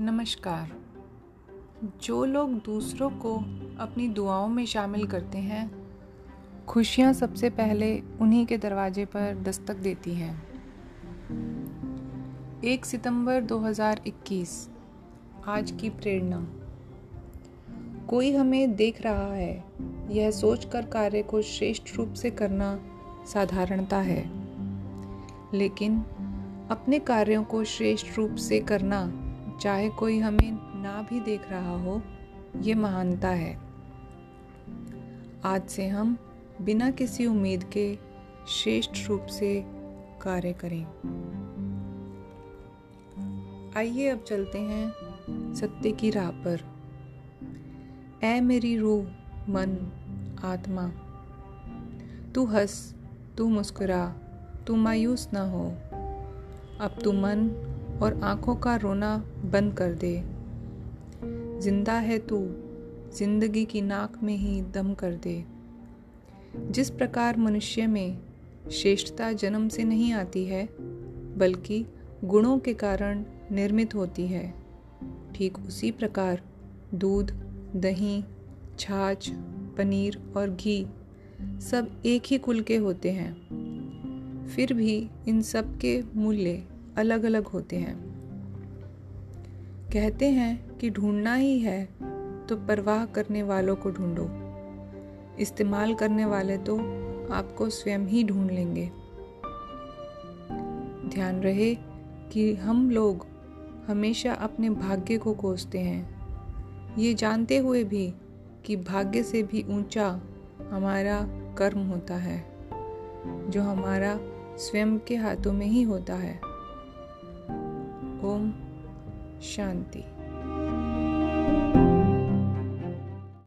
नमस्कार। जो लोग दूसरों को अपनी दुआओं में शामिल करते हैं, खुशियाँ सबसे पहले उन्हीं के दरवाजे पर दस्तक देती हैं। एक सितंबर 2021 आज की प्रेरणा। कोई हमें देख रहा है, यह सोचकर कार्य को श्रेष्ठ रूप से करना साधारणता है। लेकिन अपने कार्यों को श्रेष्ठ रूप से करना चाहे कोई हमें ना भी देख रहा हो, ये महानता है। आज से हम बिना किसी उम्मीद के श्रेष्ठ रूप से कार्य करें। आइए अब चलते हैं सत्य की राह पर। ऐ मेरी रूह, मन, आत्मा, तू हंस, तू मुस्कुरा, तू मायूस ना हो। अब तू मन और आँखों का रोना बंद कर दे। ज़िंदा है तू, ज़िंदगी की नाक में ही दम कर दे। जिस प्रकार मनुष्य में श्रेष्ठता जन्म से नहीं आती है, बल्कि गुणों के कारण निर्मित होती है, ठीक उसी प्रकार दूध, दही, छाछ, पनीर और घी सब एक ही कुल के होते हैं। फिर भी इन सब के मूल्य अलग अलग होते हैं। कहते हैं कि ढूंढना ही है तो परवाह करने वालों को ढूंढो। इस्तेमाल करने वाले तो आपको स्वयं ही ढूंढ लेंगे। ध्यान रहे कि हम लोग हमेशा अपने भाग्य को कोसते हैं। ये जानते हुए भी कि भाग्य से भी ऊँचा हमारा कर्म होता है, जो हमारा स्वयं के हाथों में ही होता है। ओम शांति।